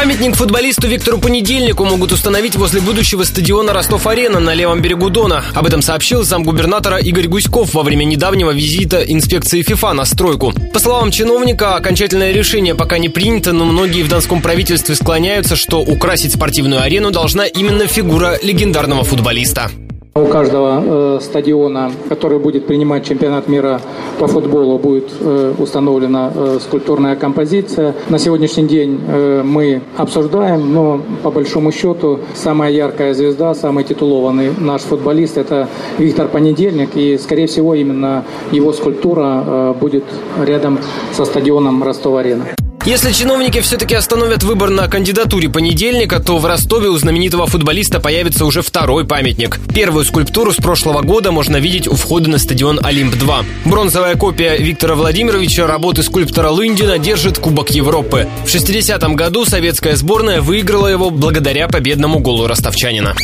Памятник футболисту Виктору Понедельнику могут установить возле будущего стадиона Ростов-Арена на левом берегу Дона. Об этом сообщил замгубернатора Игорь Гуськов во время недавнего визита инспекции ФИФА на стройку. По словам чиновника, окончательное решение пока не принято, но многие в донском правительстве склоняются, что украсить спортивную арену должна именно фигура легендарного футболиста. У каждого э, стадиона, который будет принимать чемпионат мира по футболу, будет э, установлена э, скульптурная композиция. На сегодняшний день э, мы обсуждаем, но по большому счету самая яркая звезда, самый титулованный наш футболист – это Виктор Понедельник. И, скорее всего, именно его скульптура э, будет рядом со стадионом Ростова-Арена. Если чиновники все-таки остановят выбор на кандидатуре понедельника, то в Ростове у знаменитого футболиста появится уже второй памятник. Первую скульптуру с прошлого года можно видеть у входа на стадион «Олимп-2». Бронзовая копия Виктора Владимировича работы скульптора Лындина держит Кубок Европы. В 60-м году советская сборная выиграла его благодаря победному голу ростовчанина.